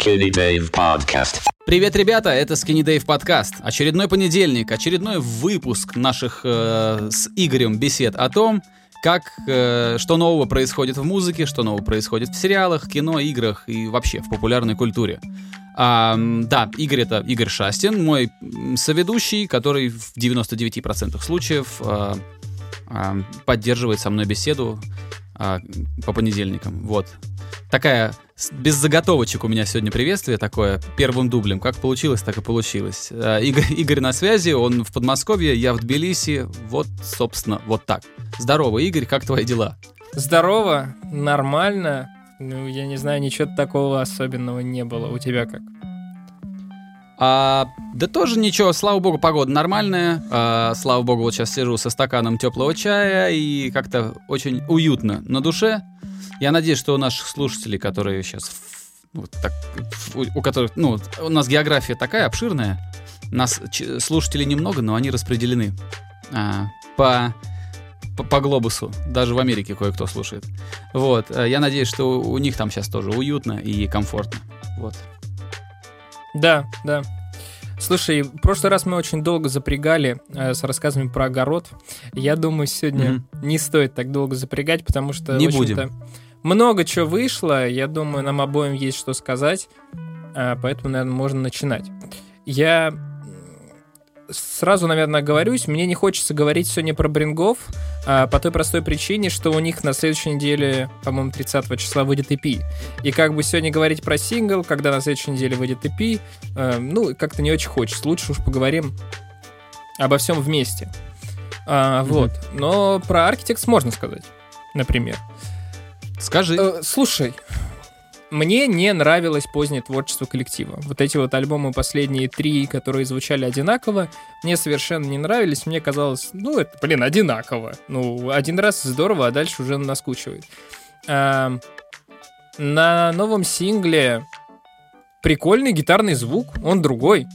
Skinny Dave Podcast. Привет, ребята, это Skinny Dave подкаст. Очередной понедельник, очередной выпуск наших э, с Игорем бесед о том, как, э, что нового происходит в музыке, что нового происходит в сериалах, кино, играх и вообще в популярной культуре. А, да, Игорь это Игорь Шастин, мой соведущий, который в 99% случаев а, а, поддерживает со мной беседу а, по понедельникам. Вот. Такая без заготовочек у меня сегодня приветствие такое, первым дублем. Как получилось, так и получилось. Э, Игорь, Игорь на связи, он в Подмосковье, я в Тбилиси. Вот, собственно, вот так. Здорово, Игорь, как твои дела? Здорово, нормально. Ну, я не знаю, ничего такого особенного не было. У тебя как? А, да тоже ничего, слава богу, погода нормальная. А, слава богу, вот сейчас сижу со стаканом теплого чая и как-то очень уютно на душе. Я надеюсь, что у наших слушателей, которые сейчас вот так, у, у которых, ну, у нас география такая обширная, нас слушателей немного, но они распределены а, по, по, по глобусу. Даже в Америке кое-кто слушает. Вот. А, я надеюсь, что у, у них там сейчас тоже уютно и комфортно. Вот. Да, да. Слушай, в прошлый раз мы очень долго запрягали э, с рассказами про огород. Я думаю, сегодня mm-hmm. не стоит так долго запрягать, потому что не будем. Много чего вышло. Я думаю, нам обоим есть что сказать, э, поэтому, наверное, можно начинать. Я сразу, наверное, оговорюсь, мне не хочется говорить сегодня про брингов, а, по той простой причине, что у них на следующей неделе, по-моему, 30 числа выйдет EP. И как бы сегодня говорить про сингл, когда на следующей неделе выйдет EP, а, ну, как-то не очень хочется. Лучше уж поговорим обо всем вместе. А, mm-hmm. Вот. Но про Architects можно сказать, например. Скажи. Э, слушай, мне не нравилось позднее творчество коллектива. Вот эти вот альбомы последние три, которые звучали одинаково, мне совершенно не нравились. Мне казалось, ну, это, блин, одинаково. Ну, один раз здорово, а дальше уже наскучивает. А, на новом сингле прикольный гитарный звук, он другой.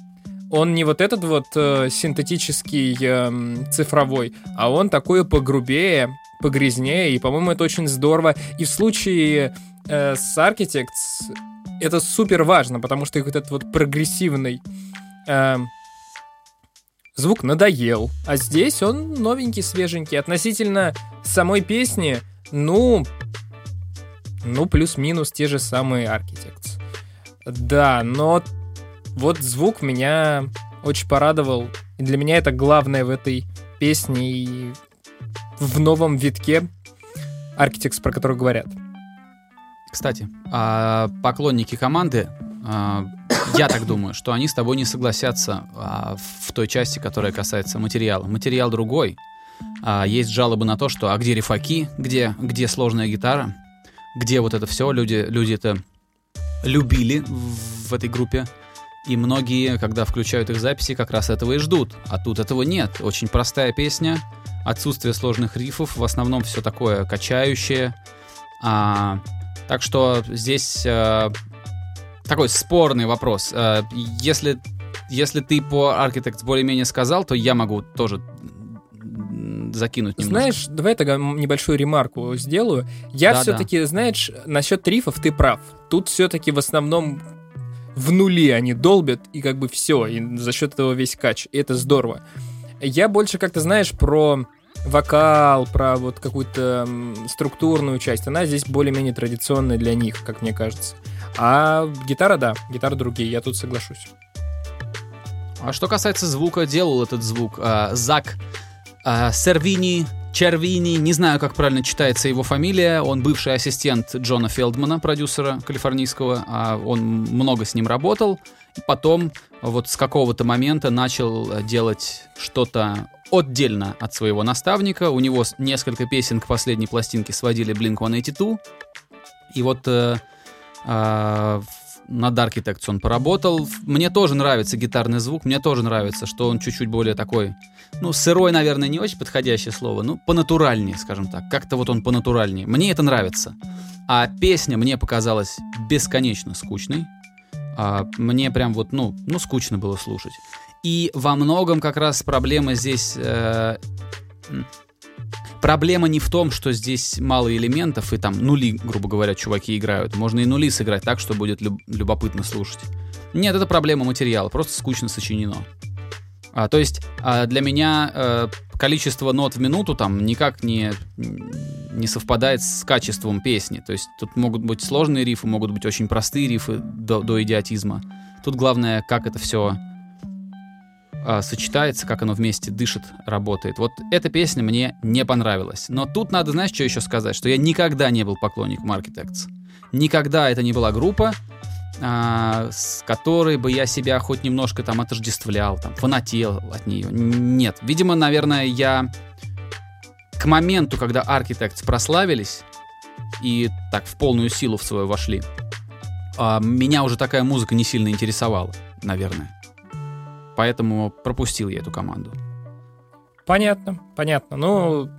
Он не вот этот вот э, синтетический э, цифровой, а он такой погрубее, погрязнее, и, по-моему, это очень здорово. И в случае э, с Architects это супер важно, потому что их вот этот вот прогрессивный э, звук надоел. А здесь он новенький, свеженький. Относительно самой песни, ну, ну, плюс-минус те же самые Architects. Да, но вот звук меня очень порадовал. И для меня это главное в этой песне и в новом витке Architects, про который говорят. Кстати, а поклонники команды, а, я так думаю, что они с тобой не согласятся а, в той части, которая касается материала. Материал другой. Есть жалобы на то, что а где рифаки, где, где сложная гитара, где вот это все, люди, люди это любили в этой группе. И многие, когда включают их записи, как раз этого и ждут. А тут этого нет. Очень простая песня, отсутствие сложных рифов, в основном все такое качающее. А, так что здесь э, такой спорный вопрос. Э, если, если ты по Architects более-менее сказал, то я могу тоже закинуть немножко. Знаешь, давай тогда небольшую ремарку сделаю. Я да, все-таки, да. знаешь, насчет трифов ты прав. Тут все-таки в основном в нуле они долбят, и как бы все, и за счет этого весь кач. И это здорово. Я больше как-то, знаешь, про вокал, про вот какую-то структурную часть, она здесь более-менее традиционная для них, как мне кажется. А гитара, да, гитара другие, я тут соглашусь. А что касается звука, делал этот звук а, Зак а, Сервини Червини, не знаю, как правильно читается его фамилия, он бывший ассистент Джона Фелдмана, продюсера калифорнийского, а он много с ним работал, потом вот с какого-то момента начал делать что-то отдельно от своего наставника. У него несколько песен к последней пластинке сводили Blink-182. И вот э, э, над Architects он поработал. Мне тоже нравится гитарный звук, мне тоже нравится, что он чуть-чуть более такой, ну, сырой, наверное, не очень подходящее слово, ну, понатуральнее, скажем так. Как-то вот он понатуральнее. Мне это нравится. А песня мне показалась бесконечно скучной. А, мне прям вот, ну, ну, скучно было слушать. И во многом как раз проблема здесь... Э, проблема не в том, что здесь мало элементов и там нули, грубо говоря, чуваки играют. Можно и нули сыграть так, что будет люб- любопытно слушать. Нет, это проблема материала, просто скучно сочинено. А, то есть а, для меня э, количество нот в минуту там никак не, не совпадает с качеством песни. То есть тут могут быть сложные рифы, могут быть очень простые рифы до, до идиотизма. Тут главное, как это все а, сочетается, как оно вместе дышит, работает. Вот эта песня мне не понравилась. Но тут надо, знаешь, что еще сказать? Что я никогда не был поклонником Architects. Никогда это не была группа, а, с которой бы я себя хоть немножко там отождествлял, там, фанател от нее. Нет. Видимо, наверное, я к моменту, когда Architects прославились и так в полную силу в свою вошли, а, меня уже такая музыка не сильно интересовала, наверное. Поэтому пропустил я эту команду. Понятно, понятно. Ну,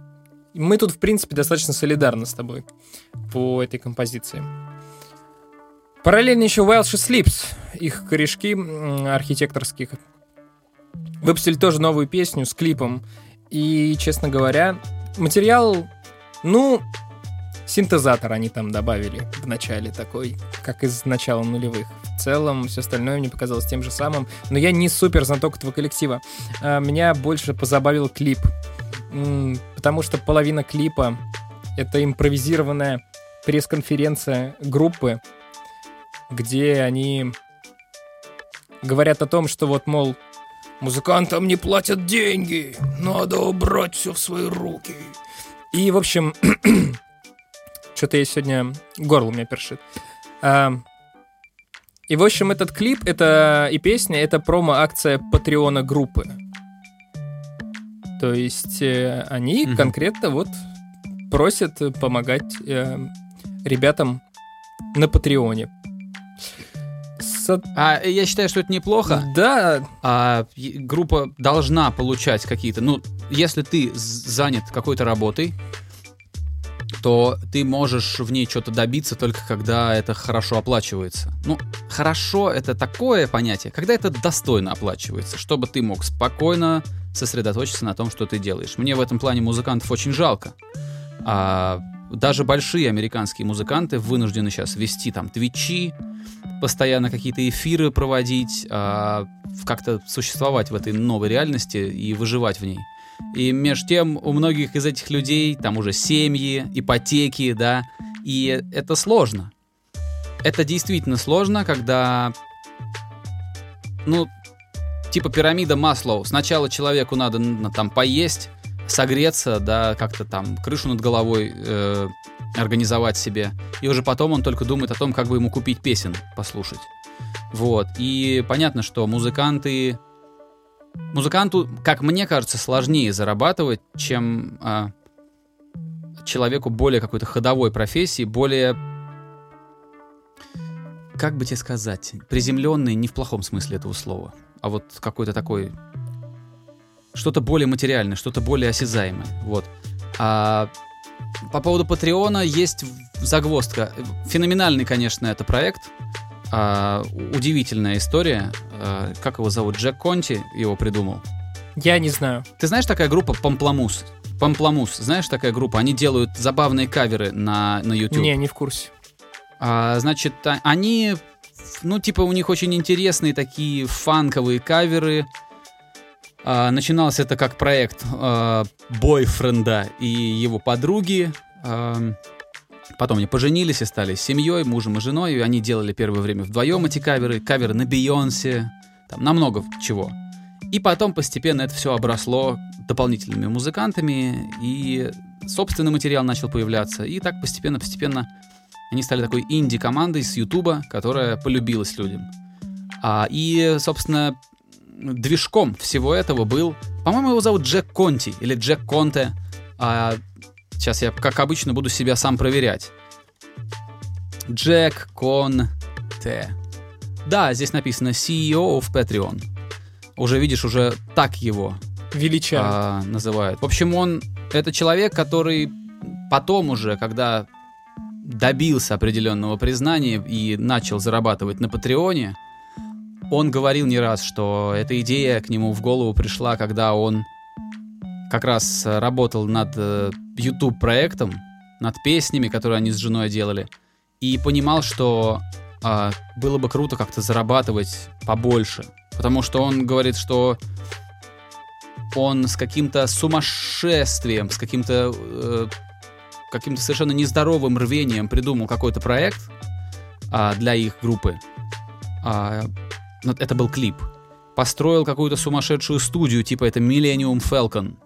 мы тут, в принципе, достаточно солидарны с тобой по этой композиции. Параллельно еще Welsh Sleeps, их корешки архитекторских, выпустили тоже новую песню с клипом. И, честно говоря, материал, ну, синтезатор они там добавили в начале такой, как из начала нулевых. В целом, все остальное мне показалось тем же самым. Но я не супер знаток этого коллектива. А, меня больше позабавил клип. Потому что половина клипа — это импровизированная пресс-конференция группы, где они говорят о том, что вот, мол, музыкантам не платят деньги, надо убрать все в свои руки. И, в общем, что-то я сегодня горло у меня першит. А, и, в общем, этот клип это и песня — это промо-акция Патреона группы. То есть э, они mm-hmm. конкретно вот просят помогать э, ребятам на Патреоне. С... А я считаю, что это неплохо. Да. А, группа должна получать какие-то. Ну, если ты занят какой-то работой, то ты можешь в ней что-то добиться только когда это хорошо оплачивается. Ну, хорошо это такое понятие, когда это достойно оплачивается, чтобы ты мог спокойно сосредоточиться на том, что ты делаешь. Мне в этом плане музыкантов очень жалко. А, даже большие американские музыканты вынуждены сейчас вести там твичи, постоянно какие-то эфиры проводить, а, как-то существовать в этой новой реальности и выживать в ней. И между тем у многих из этих людей там уже семьи, ипотеки, да, и это сложно. Это действительно сложно, когда, ну, типа пирамида Маслоу. Сначала человеку надо там поесть, согреться, да, как-то там крышу над головой э, организовать себе. И уже потом он только думает о том, как бы ему купить песен послушать. Вот. И понятно, что музыканты... Музыканту, как мне кажется, сложнее зарабатывать, чем а, человеку более какой-то ходовой профессии, более как бы тебе сказать, приземленный не в плохом смысле этого слова, а вот какой-то такой что-то более материальное, что-то более осязаемое. Вот. А по поводу Патреона есть загвоздка. Феноменальный, конечно, это проект. А, удивительная история. А, как его зовут? Джек Конти его придумал. Я не знаю. Ты знаешь такая группа Пампламус? Пампламус, знаешь такая группа? Они делают забавные каверы на, на YouTube. Не, не в курсе. А, значит, а, они, ну, типа, у них очень интересные такие фанковые каверы а, начиналось это как проект а, бойфренда и его подруги. А, потом они поженились и стали семьей, мужем и женой. И они делали первое время вдвоем эти каверы. Каверы на Бейонсе, там, на много чего. И потом постепенно это все обросло дополнительными музыкантами, и собственный материал начал появляться. И так постепенно-постепенно они стали такой инди-командой с Ютуба, которая полюбилась людям. А, и, собственно, движком всего этого был, по-моему, его зовут Джек Конти или Джек Конте. А, сейчас я, как обычно, буду себя сам проверять. Джек Конте. Да, здесь написано CEO of Patreon. Уже видишь, уже так его величают. А, называют. В общем, он это человек, который потом уже, когда добился определенного признания и начал зарабатывать на Патреоне, он говорил не раз, что эта идея к нему в голову пришла, когда он как раз э, работал над э, YouTube-проектом, над песнями, которые они с женой делали, и понимал, что а, было бы круто как-то зарабатывать побольше. Потому что он говорит, что он с каким-то сумасшествием, с каким-то э, каким-то совершенно нездоровым рвением придумал какой-то проект а, для их группы. Ну, это был клип. Построил какую-то сумасшедшую студию, типа это Millennium Falcon.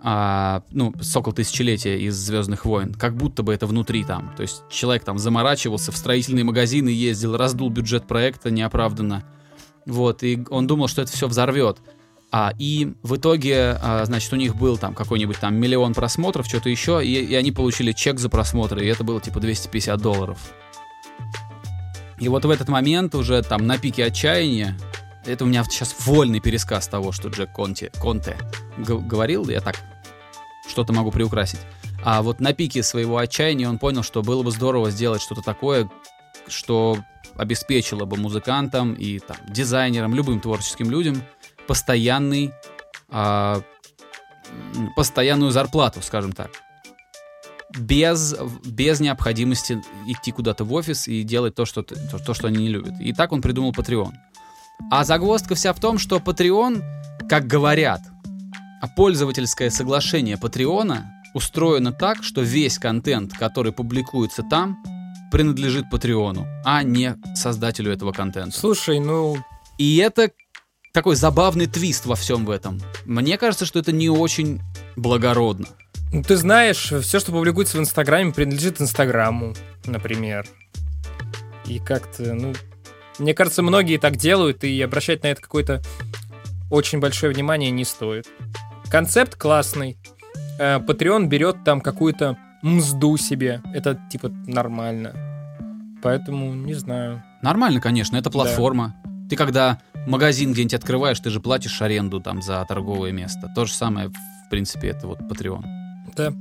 А, ну, Сокол Тысячелетия из Звездных войн. Как будто бы это внутри там. То есть человек там заморачивался, в строительные магазины ездил, раздул бюджет проекта неоправданно. Вот, и он думал, что это все взорвет. А, и в итоге, а, значит, у них был там какой-нибудь там миллион просмотров, что-то еще, и, и они получили чек за просмотры, и это было типа 250 долларов. И вот в этот момент уже там на пике отчаяния, это у меня сейчас вольный пересказ того, что Джек Конте, Конте говорил, я так что-то могу приукрасить. А вот на пике своего отчаяния он понял, что было бы здорово сделать что-то такое, что обеспечило бы музыкантам и там, дизайнерам, любым творческим людям постоянный, а, постоянную зарплату, скажем так. Без, без необходимости идти куда-то в офис и делать то что, то, то, что они не любят. И так он придумал Patreon. А загвоздка вся в том, что Patreon, как говорят, а пользовательское соглашение Патреона устроено так, что весь контент, который публикуется там, принадлежит Патреону, а не создателю этого контента. Слушай, ну... И это такой забавный твист во всем в этом. Мне кажется, что это не очень благородно. Ну, ты знаешь, все, что публикуется в Инстаграме, принадлежит Инстаграму, например. И как-то, ну... Мне кажется, многие так делают, и обращать на это какое-то очень большое внимание не стоит. Концепт классный. Э, Patreon берет там какую-то мзду себе. Это, типа, нормально. Поэтому, не знаю. Нормально, конечно, это платформа. Да. Ты когда магазин где-нибудь открываешь, ты же платишь аренду там за торговое место. То же самое, в принципе, это вот Patreon. Да.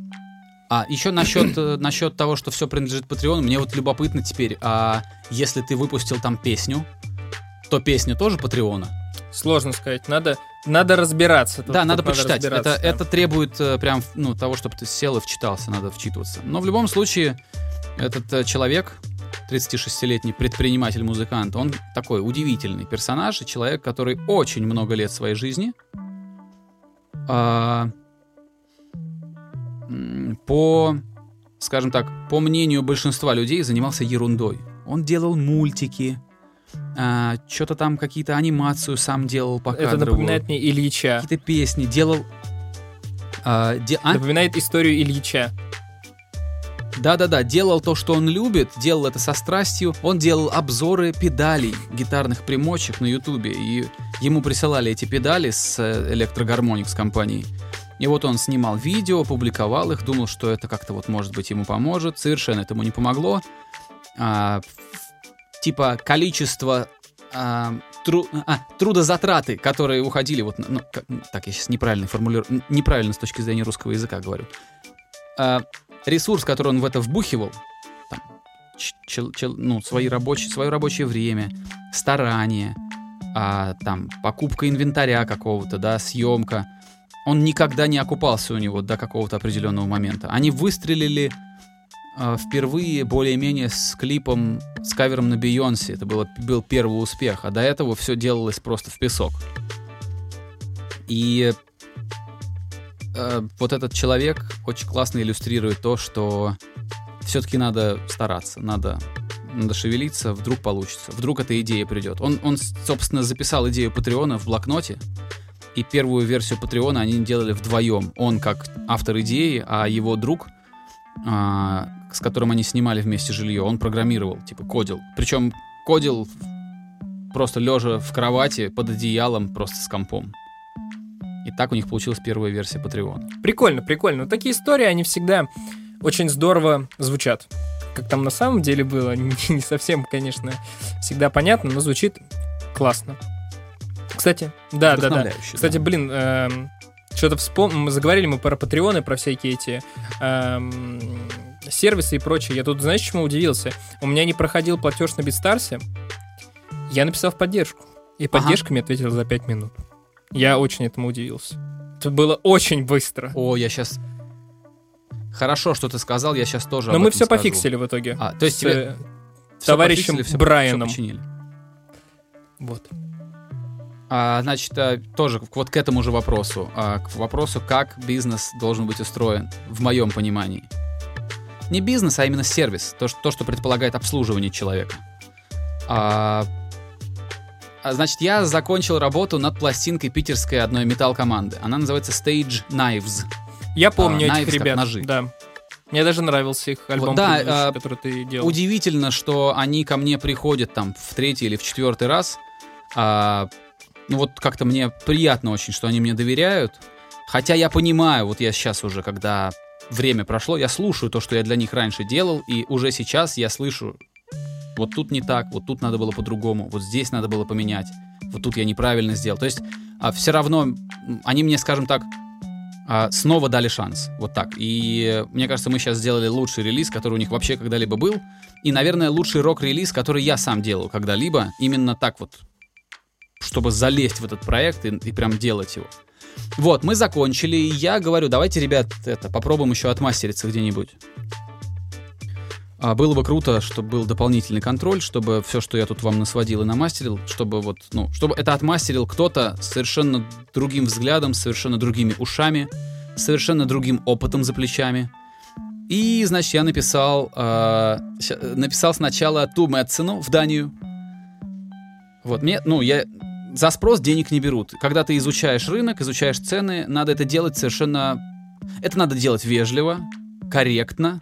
А еще насчет, э, насчет того, что все принадлежит Patreon, мне вот любопытно теперь, а если ты выпустил там песню, то песня тоже Патреона? Сложно сказать. Надо, надо разбираться. Тут, да, тут надо почитать. это, да. это требует э, прям ну, того, чтобы ты сел и вчитался, надо вчитываться. Но в любом случае, этот э, человек, 36-летний предприниматель-музыкант, он такой удивительный персонаж и человек, который очень много лет своей жизни а, по, скажем так, по мнению большинства людей занимался ерундой. Он делал мультики, а, что-то там какие-то анимацию сам делал по Это напоминает мне Ильича. Какие-то песни делал. А, де, а? Напоминает историю Ильича. Да-да-да, делал то, что он любит, делал это со страстью. Он делал обзоры педалей гитарных примочек на Ютубе, и ему присылали эти педали с Electroharmonix компании. И вот он снимал видео, публиковал их, думал, что это как-то вот, может быть, ему поможет. Совершенно этому не помогло. А, типа количество а, тру, а, трудозатраты, которые уходили, вот, ну, как, так, я сейчас неправильно формулирую, неправильно с точки зрения русского языка говорю. А, ресурс, который он в это вбухивал, там, ч, ч, ну, свои рабочие, свое рабочее время, старание, а, там, покупка инвентаря какого-то, да, съемка, он никогда не окупался у него до какого-то определенного момента. Они выстрелили э, впервые более-менее с клипом, с кавером на Бейонсе. Это было, был первый успех, а до этого все делалось просто в песок. И э, вот этот человек очень классно иллюстрирует то, что все-таки надо стараться, надо, надо шевелиться, вдруг получится, вдруг эта идея придет. Он, он, собственно, записал идею Патреона в блокноте, и первую версию Патреона они делали вдвоем. Он как автор идеи, а его друг, а, с которым они снимали вместе жилье, он программировал, типа кодил. Причем кодил просто лежа в кровати под одеялом, просто с компом. И так у них получилась первая версия Patreon. Прикольно, прикольно. Но такие истории, они всегда очень здорово звучат. Как там на самом деле было, не совсем, конечно, всегда понятно, но звучит классно. Кстати, да, да, да. Кстати, да. блин, эм, что-то вспомнил, заговорили мы про патреоны, про всякие эти эм, сервисы и прочее. Я тут, знаешь, чему удивился? У меня не проходил платеж на Битстарсе. Я написал в поддержку. И поддержка ага. мне ответила за 5 минут. Я очень этому удивился. Это было очень быстро. О, я сейчас... Хорошо, что ты сказал, я сейчас тоже Но мы все скажу. пофиксили в итоге. А, то есть С, тебе э, товарищем всё- Брайаном. всё починили. Вот. А, значит, а, тоже вот к этому же вопросу. а, к вопросу, как бизнес должен быть устроен, в моем понимании. Не бизнес, а именно сервис. То, что, то, что предполагает обслуживание человека. А, а, значит, я закончил работу над пластинкой питерской одной металл-команды. Она называется Stage Knives. Я помню этих А, как ребят. ножи. Да. Мне даже нравился их альбом, да, предыдущий, а, который ты делал. Удивительно, что они ко мне приходят там в третий или в четвертый раз. А, ну вот как-то мне приятно очень, что они мне доверяют. Хотя я понимаю, вот я сейчас уже, когда время прошло, я слушаю то, что я для них раньше делал, и уже сейчас я слышу, вот тут не так, вот тут надо было по-другому, вот здесь надо было поменять, вот тут я неправильно сделал. То есть все равно они мне, скажем так, а, снова дали шанс. Вот так. И мне кажется, мы сейчас сделали лучший релиз, который у них вообще когда-либо был. И, наверное, лучший рок-релиз, который я сам делал когда-либо. Именно так вот, чтобы залезть в этот проект и, и прям делать его. Вот, мы закончили, и я говорю, давайте, ребят, это, попробуем еще отмастериться где-нибудь. А, было бы круто, чтобы был дополнительный контроль, чтобы все, что я тут вам насводил и намастерил, чтобы вот, ну, чтобы это отмастерил кто-то совершенно другим взглядом, совершенно другими ушами, совершенно другим опытом за плечами. И, значит, я написал, э, ща- написал сначала ту Мэтсену в Данию. Вот, мне, ну, я за спрос денег не берут. Когда ты изучаешь рынок, изучаешь цены, надо это делать совершенно... Это надо делать вежливо, корректно,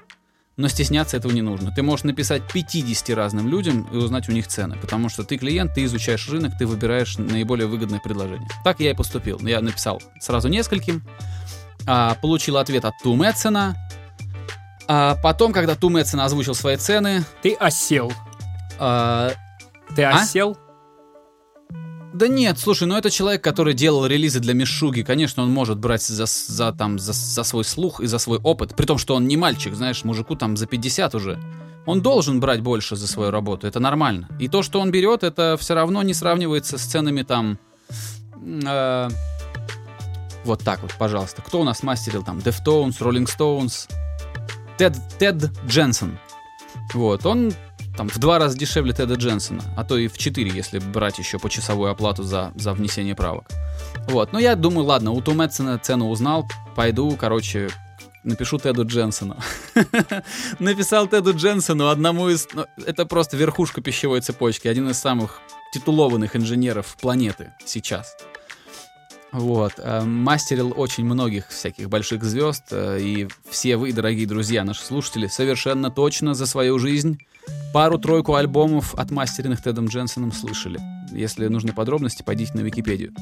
но стесняться этого не нужно. Ты можешь написать 50 разным людям и узнать у них цены, потому что ты клиент, ты изучаешь рынок, ты выбираешь наиболее выгодное предложение. Так я и поступил. Я написал сразу нескольким, а, получил ответ от Ту Мэтсена, а потом, когда Ту Мэтсен озвучил свои цены, Ты осел. а, Ты А? Да нет, слушай, ну это человек, который делал релизы для Мишуги. Конечно, он может брать за, за, там, за, за свой слух и за свой опыт. При том, что он не мальчик, знаешь, мужику там за 50 уже. Он должен брать больше за свою работу, это нормально. И то, что он берет, это все равно не сравнивается с ценами там... э, вот так вот, пожалуйста. Кто у нас мастерил там? Deftones, Rolling Stones, Тед, Тед Дженсен. Вот, он там в два раза дешевле Теда Дженсона, а то и в четыре, если брать еще почасовую оплату за, за внесение правок. Вот, ну я думаю, ладно, у Ту Мэтсона цену узнал, пойду, короче, напишу Теду Дженсону. Написал Теду Дженсону, одному из... ну, это просто верхушка пищевой цепочки, один из самых титулованных инженеров планеты сейчас. Вот, э, мастерил очень многих всяких больших звезд, э, и все вы, дорогие друзья, наши слушатели, совершенно точно за свою жизнь пару-тройку альбомов отмастеренных Тедом Дженсоном слышали. Если нужны подробности, пойдите на Википедию.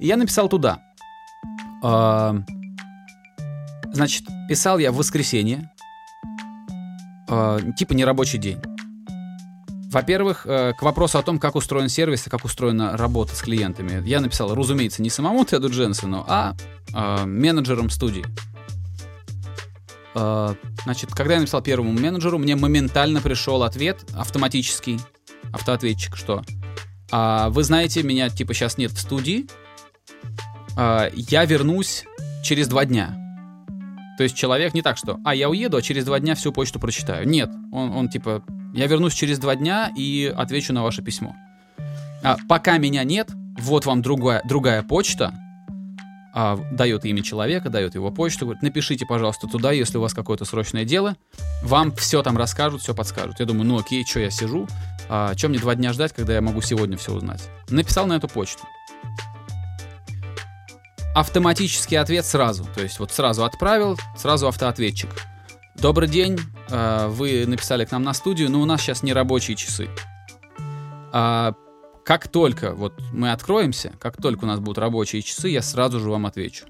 И я написал туда. А, Значит, писал я в воскресенье, а, типа нерабочий день. Во-первых, э, к вопросу о том, как устроен сервис и как устроена работа с клиентами. Я написал, разумеется, не самому Теду Дженсону, а э, менеджерам студии. Э, Значит, когда я написал первому менеджеру, мне моментально пришел ответ автоматический, автоответчик, что «А, вы знаете, меня типа сейчас нет в студии, а, я вернусь через два дня. То есть человек не так, что «А, я уеду, а через два дня всю почту прочитаю». Нет, он, он типа «Я вернусь через два дня и отвечу на ваше письмо». А, пока меня нет, вот вам другая, другая почта, а, дает имя человека, дает его почту, говорит, напишите, пожалуйста, туда, если у вас какое-то срочное дело, вам все там расскажут, все подскажут. Я думаю, ну окей, что я сижу, а, чем мне два дня ждать, когда я могу сегодня все узнать? Написал на эту почту. Автоматический ответ сразу, то есть вот сразу отправил, сразу автоответчик. Добрый день, а, вы написали к нам на студию, но у нас сейчас не рабочие часы. Как только вот мы откроемся, как только у нас будут рабочие часы, я сразу же вам отвечу.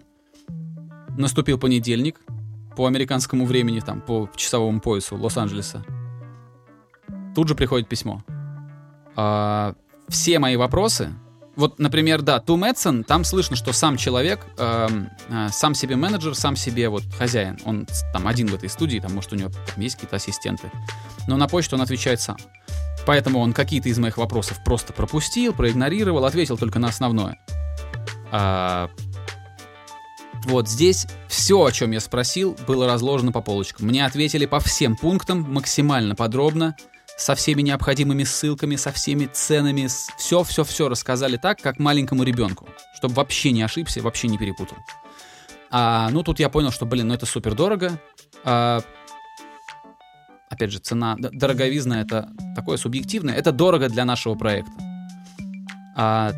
Наступил понедельник по американскому времени, там, по часовому поясу Лос-Анджелеса. Тут же приходит письмо. А, все мои вопросы, вот, например, да, Ту Мэтсон, там слышно, что сам человек, эм, э, сам себе менеджер, сам себе вот хозяин. Он там один в этой студии, там, может, у него там есть какие-то ассистенты. Но на почту он отвечает сам. Поэтому он какие-то из моих вопросов просто пропустил, проигнорировал, ответил только на основное. А, Вот здесь все, о чем я спросил, было разложено по полочкам. Мне ответили по всем пунктам максимально подробно, со всеми необходимыми ссылками, со всеми ценами, все-все-все рассказали так, как маленькому ребенку, чтобы вообще не ошибся, вообще не перепутал. А, ну, тут я понял, что, блин, ну это супер дорого. А, опять же, цена, дороговизна это такое субъективное, это дорого для нашего проекта. А,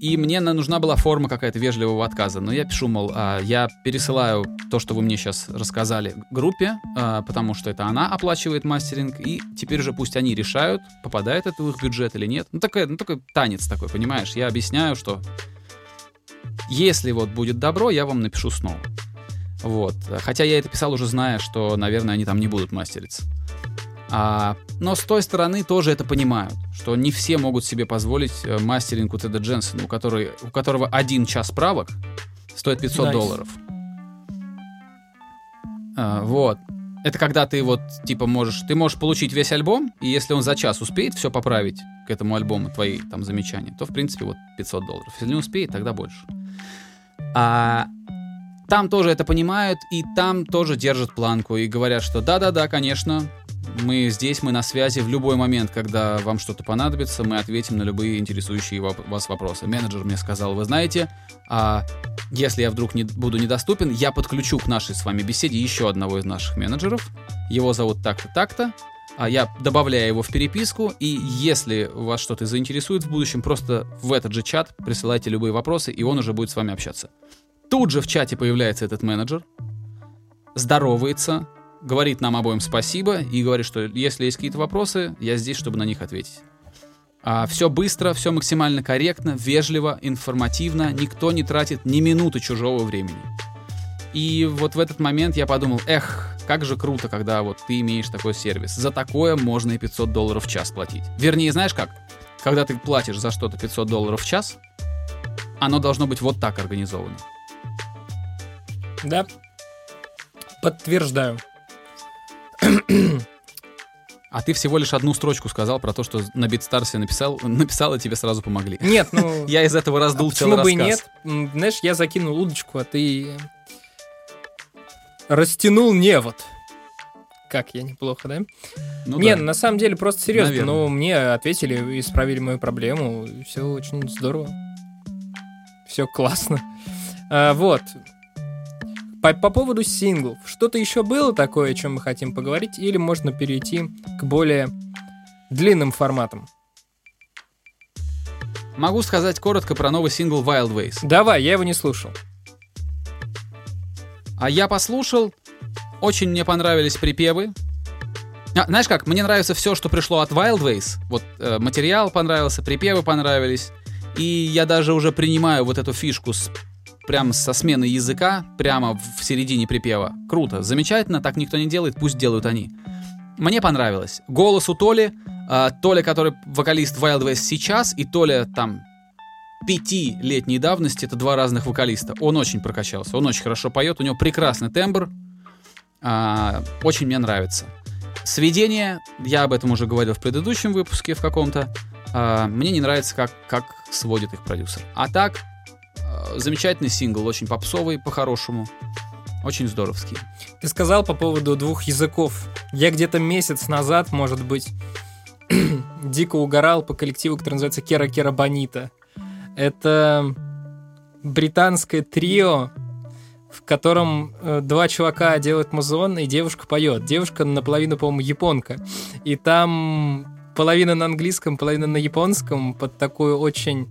и мне нужна была форма какая-то вежливого отказа. Но я пишу, мол, а, я пересылаю то, что вы мне сейчас рассказали, группе, а, потому что это она оплачивает мастеринг, и теперь уже пусть они решают, попадает это в их бюджет или нет. Ну, такой, ну, такой танец такой, понимаешь? Я объясняю, что если вот будет добро, я вам напишу снова. Вот. Хотя я это писал уже зная, что, наверное, они там не будут мастериться. А, но с той стороны тоже это понимают, что не все могут себе позволить э, мастеринг у Теда Дженсона, у, который, у которого один час правок стоит 500 nice. долларов. А, вот. Это когда ты вот, типа, можешь... Ты можешь получить весь альбом, и если он за час успеет все поправить к этому альбому, твои там замечания, то, в принципе, вот 500 долларов. Если не успеет, тогда больше. А там тоже это понимают, и там тоже держат планку и говорят, что да-да-да, конечно, мы здесь, мы на связи в любой момент, когда вам что-то понадобится, мы ответим на любые интересующие вас вопросы. Менеджер мне сказал, вы знаете, а если я вдруг не, буду недоступен, я подключу к нашей с вами беседе еще одного из наших менеджеров. Его зовут так-то, так-то. А я добавляю его в переписку, и если вас что-то заинтересует в будущем, просто в этот же чат присылайте любые вопросы, и он уже будет с вами общаться. Тут же в чате появляется этот менеджер, здоровается, говорит нам обоим спасибо и говорит, что если есть какие-то вопросы, я здесь, чтобы на них ответить. А, все быстро, все максимально корректно, вежливо, информативно, никто не тратит ни минуты чужого времени. И вот в этот момент я подумал, эх, как же круто, когда вот ты имеешь такой сервис. За такое можно и 500 долларов в час платить. Вернее, знаешь как? Когда ты платишь за что-то 500 долларов в час, оно должно быть вот так организовано. Да, подтверждаю. А ты всего лишь одну строчку сказал про то, что на Битстарсе написал, написал, и тебе сразу помогли. Нет, ну... Я из этого раздул а целый бы рассказ. и нет? Знаешь, я закинул удочку, а ты растянул невод. Как я неплохо, да? Ну, Не, да. на самом деле просто серьезно. Наверное. Но мне ответили, исправили мою проблему. Все очень здорово. Все классно. А, вот. По, по поводу синглов, что-то еще было такое, о чем мы хотим поговорить, или можно перейти к более длинным форматам? Могу сказать коротко про новый сингл Wild Ways. Давай, я его не слушал. А я послушал, очень мне понравились припевы. А, знаешь как, мне нравится все, что пришло от Wild Ways. Вот э, материал понравился, припевы понравились. И я даже уже принимаю вот эту фишку с прям со смены языка, прямо в середине припева. Круто, замечательно, так никто не делает, пусть делают они. Мне понравилось. Голос у Толи, э, Толя, который вокалист Wild West сейчас, и Толя там пятилетней давности, это два разных вокалиста. Он очень прокачался, он очень хорошо поет, у него прекрасный тембр, э, очень мне нравится. Сведение, я об этом уже говорил в предыдущем выпуске в каком-то, э, мне не нравится, как, как сводит их продюсер. А так, замечательный сингл, очень попсовый, по-хорошему. Очень здоровский. Ты сказал по поводу двух языков. Я где-то месяц назад, может быть, дико угорал по коллективу, который называется Кера Кера Бонита. Это британское трио, в котором э, два чувака делают музон, и девушка поет. Девушка наполовину, по-моему, японка. И там половина на английском, половина на японском под такую очень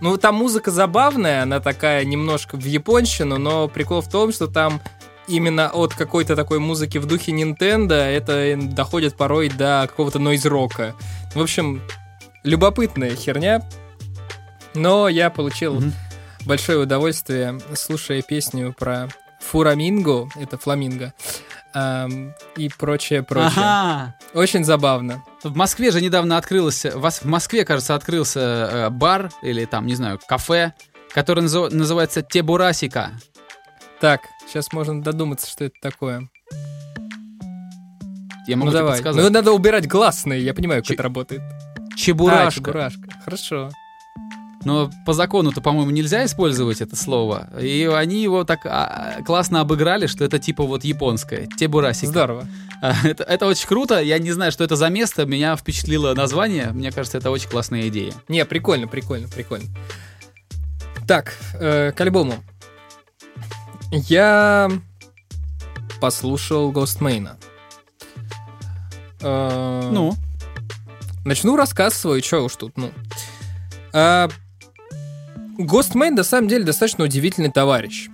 ну, там музыка забавная, она такая немножко в японщину, но прикол в том, что там именно от какой-то такой музыки в духе Nintendo это доходит порой до какого-то нойз-рока. В общем, любопытная херня, но я получил mm-hmm. большое удовольствие, слушая песню про Фураминго, это фламинго, эм, и прочее, прочее. Ага. Очень забавно. В Москве же недавно открылось, в Москве, кажется, открылся э, бар или там, не знаю, кафе, который назыв, называется Тебурасика. Так, сейчас можно додуматься, что это такое. Я могу ну давай. Подсказать. Ну надо убирать гласные, я понимаю, как Ч- это работает. Чебурашка. А, чебурашка. Хорошо. Но по закону-то, по-моему, нельзя использовать это слово. И они его так а, классно обыграли, что это типа вот японское. Тебурасика. Здорово. А, Это, это очень круто. Я не знаю, что это за место. Меня впечатлило название. Мне кажется, это очень классная идея. Не, прикольно, прикольно, прикольно. Так, э, к альбому. Я послушал Ghostmane. Э, Ну, Начну рассказ свой, чё уж тут, ну. А, Ghostmane, на самом деле, достаточно удивительный товарищ.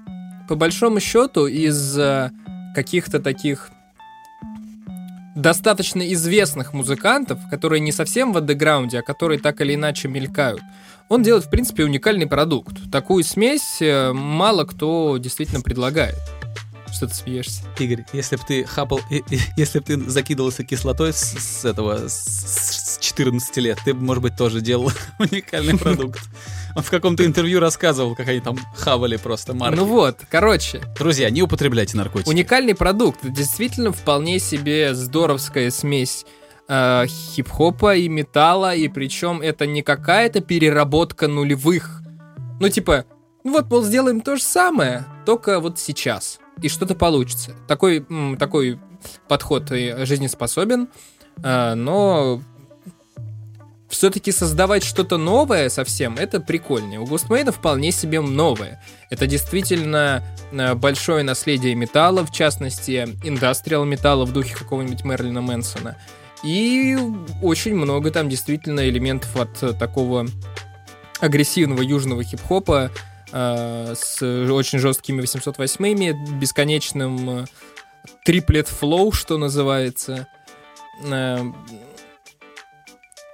По большому счету, из а, каких-то таких достаточно известных музыкантов, которые не совсем в андеграунде, а которые так или иначе мелькают, он делает, в принципе, уникальный продукт. Такую смесь э, мало кто действительно предлагает. Что ты смеешься? Игорь, если бы ты хапал, если бы ты закидывался кислотой с, с этого, с, с 14 лет, ты бы, может быть, тоже делал уникальный продукт. Он в каком-то интервью рассказывал, как они там хавали просто марки. Ну вот, короче, Друзья, не употребляйте наркотики. Уникальный продукт. Действительно, вполне себе здоровская смесь э, хип-хопа и металла, и причем это не какая-то переработка нулевых. Ну, типа, ну вот, мол, сделаем то же самое, только вот сейчас. И что-то получится. Такой, такой подход жизнеспособен, э, но все-таки создавать что-то новое совсем, это прикольнее. У Густмейна вполне себе новое. Это действительно э, большое наследие металла, в частности, индастриал металла в духе какого-нибудь Мерлина Мэнсона. И очень много там действительно элементов от такого агрессивного южного хип-хопа э, с очень жесткими 808-ми, бесконечным э, triplet flow, что называется. Э,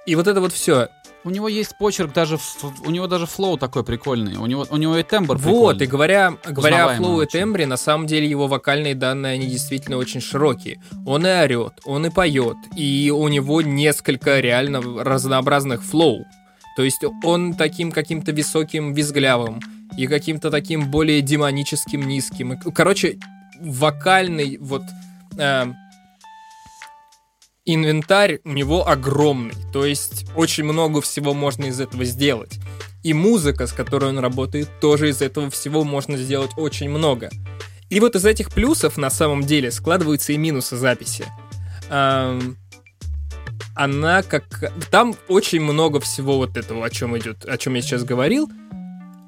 и вот это вот все. У него есть почерк, даже у него даже flow такой прикольный. У него, у него и тембр Вот, и прикольный. говоря, говоря о flow и тембре, на самом деле его вокальные данные, они действительно очень широкие. Он и орет, он и поет, и у него несколько реально разнообразных флоу. То есть он таким каким-то высоким, визглявым, и каким-то таким более демоническим, низким. Короче, вокальный вот э, инвентарь у него огромный. То есть очень много всего можно из этого сделать. И музыка, с которой он работает, тоже из этого всего можно сделать очень много. И вот из этих плюсов на самом деле складываются и минусы записи. Ам, Она как... Там очень много всего вот этого, о чем идет, о чем я сейчас говорил,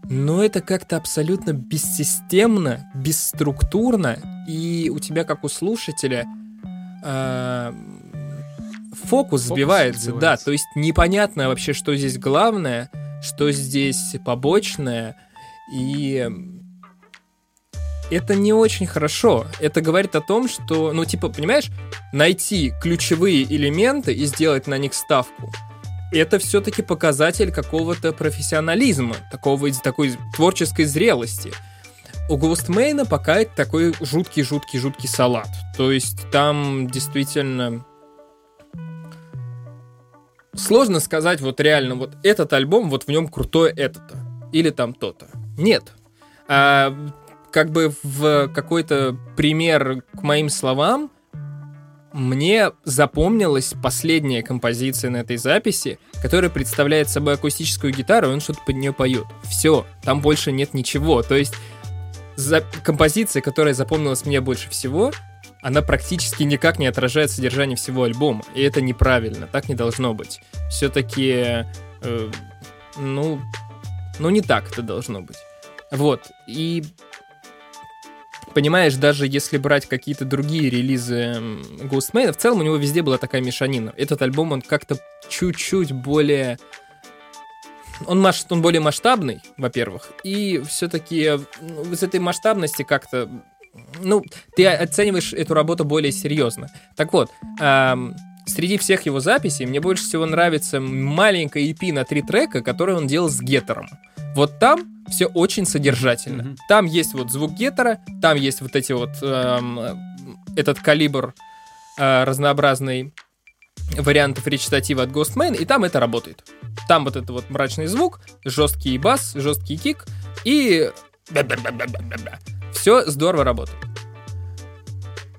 но это как-то абсолютно бессистемно, бесструктурно, и у тебя, как у слушателя, ам, фокус, сбивается, да, то есть непонятно вообще, что здесь главное, что здесь побочное, и это не очень хорошо. Это говорит о том, что, ну, типа, понимаешь, найти ключевые элементы и сделать на них ставку, это все-таки показатель какого-то профессионализма, такого, такой творческой зрелости. У Ghostmane пока это такой жуткий-жуткий-жуткий салат. То есть там действительно сложно сказать вот реально, вот этот альбом, вот в нем крутое это-то. Или там то-то. Нет. А, как бы в какой-то пример к моим словам, мне запомнилась последняя композиция на этой записи, которая представляет собой акустическую гитару, и он что-то под нее поет. Все, там больше нет ничего. То есть за... композиция, которая запомнилась мне больше всего, она практически никак не отражает содержание всего альбома. И это неправильно, так не должно быть. Все-таки, э, ну, ну не так это должно быть. Вот, и понимаешь, даже если брать какие-то другие релизы м, Ghostmane, в целом у него везде была такая мешанина. Этот альбом, он как-то чуть-чуть более... Он, маш... он более масштабный, во-первых, и все-таки из этой масштабности как-то... Ну, ты оцениваешь эту работу более серьезно. Так вот, ам, среди всех его записей мне больше всего нравится маленькая EP на три трека, которую он делал с Геттером. Вот там все очень содержательно. Мгм. Там есть вот звук геттера, там есть вот эти вот эм, этот калибр э, разнообразный вариантов речитатива от Ghostman, и там это работает. Там вот это вот мрачный звук, жесткий бас, жесткий кик и все здорово работает.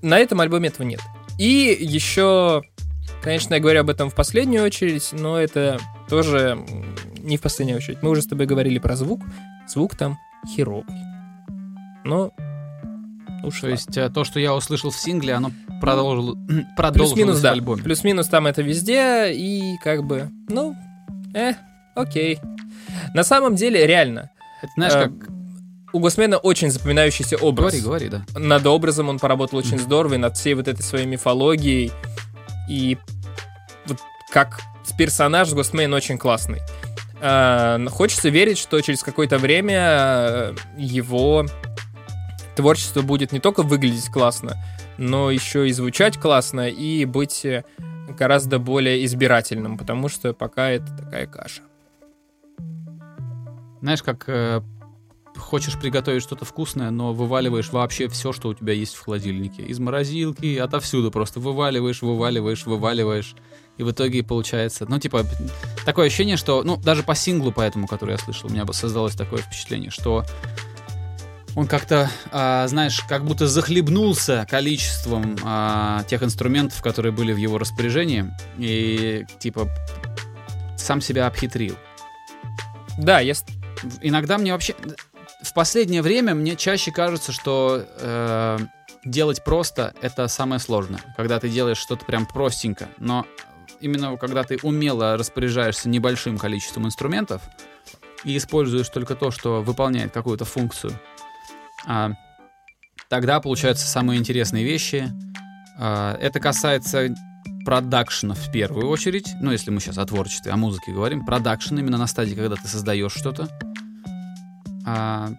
На этом альбоме этого нет. И еще, конечно, я говорю об этом в последнюю очередь, но это тоже не в последнюю очередь. Мы уже с тобой говорили про звук. Звук там херовый. Но уж То есть э, то, что я услышал в сингле, оно продолжило, продолжилось Плюс-минус, в да. альбоме. Плюс-минус там это везде, и как бы, ну, э, окей. На самом деле, реально, Это знаешь, э, как... у Госмена очень запоминающийся образ. Говори, говори, да. Над образом он поработал очень здорово, и над всей вот этой своей мифологией. И вот как персонаж Гостмейн очень классный. А, хочется верить, что через какое-то время э, его творчество будет не только выглядеть классно, но еще и звучать классно и быть э, гораздо более избирательным, потому что пока это такая каша. Знаешь, как э, хочешь приготовить что-то вкусное, но вываливаешь вообще все, что у тебя есть в холодильнике. Из морозилки, отовсюду просто вываливаешь, вываливаешь, вываливаешь. И в итоге получается, ну, типа, такое ощущение, что, ну, даже по синглу, поэтому, который я слышал, у меня бы создалось такое впечатление, что он как-то, а, знаешь, как будто захлебнулся количеством а, тех инструментов, которые были в его распоряжении, и, типа, сам себя обхитрил. Да, я... Иногда мне вообще... В последнее время мне чаще кажется, что э, делать просто — это самое сложное. Когда ты делаешь что-то прям простенько. Но именно когда ты умело распоряжаешься небольшим количеством инструментов и используешь только то, что выполняет какую-то функцию, а, тогда получаются самые интересные вещи. А, это касается продакшена в первую очередь. Ну, если мы сейчас о творчестве, о музыке говорим. Продакшн именно на стадии, когда ты создаешь что-то. А,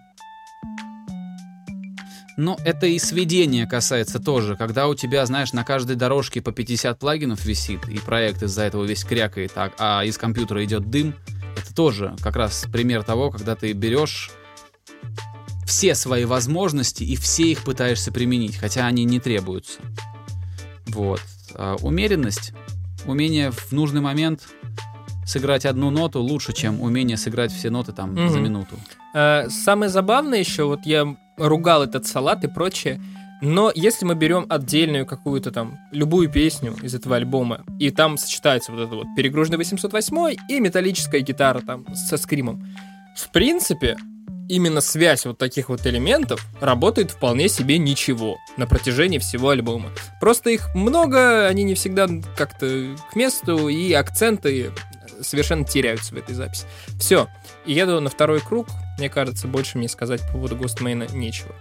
Но это и сведение касается тоже, когда у тебя, знаешь, на каждой дорожке по 50 плагинов висит, и проект из-за этого весь крякает, а, а из компьютера идет дым. Это тоже как раз пример того, когда ты берешь все свои возможности и все их пытаешься применить, хотя они не требуются. Вот. А умеренность, умение в нужный момент сыграть одну ноту лучше, чем умение сыграть все ноты там Мгм. за минуту. Э, Самое забавное еще, вот я ругал этот салат и прочее, но если мы берем отдельную какую-то там, любую песню из этого альбома, и там сочетается вот это вот перегруженный 808 и металлическая гитара там со скримом, в принципе, именно связь вот таких вот элементов работает вполне себе ничего на протяжении всего альбома. Просто их много, они не всегда как-то к месту, и акценты совершенно теряются в этой записи. Все, еду на второй круг. Мне кажется, больше мне сказать по поводу Гостмейна нечего.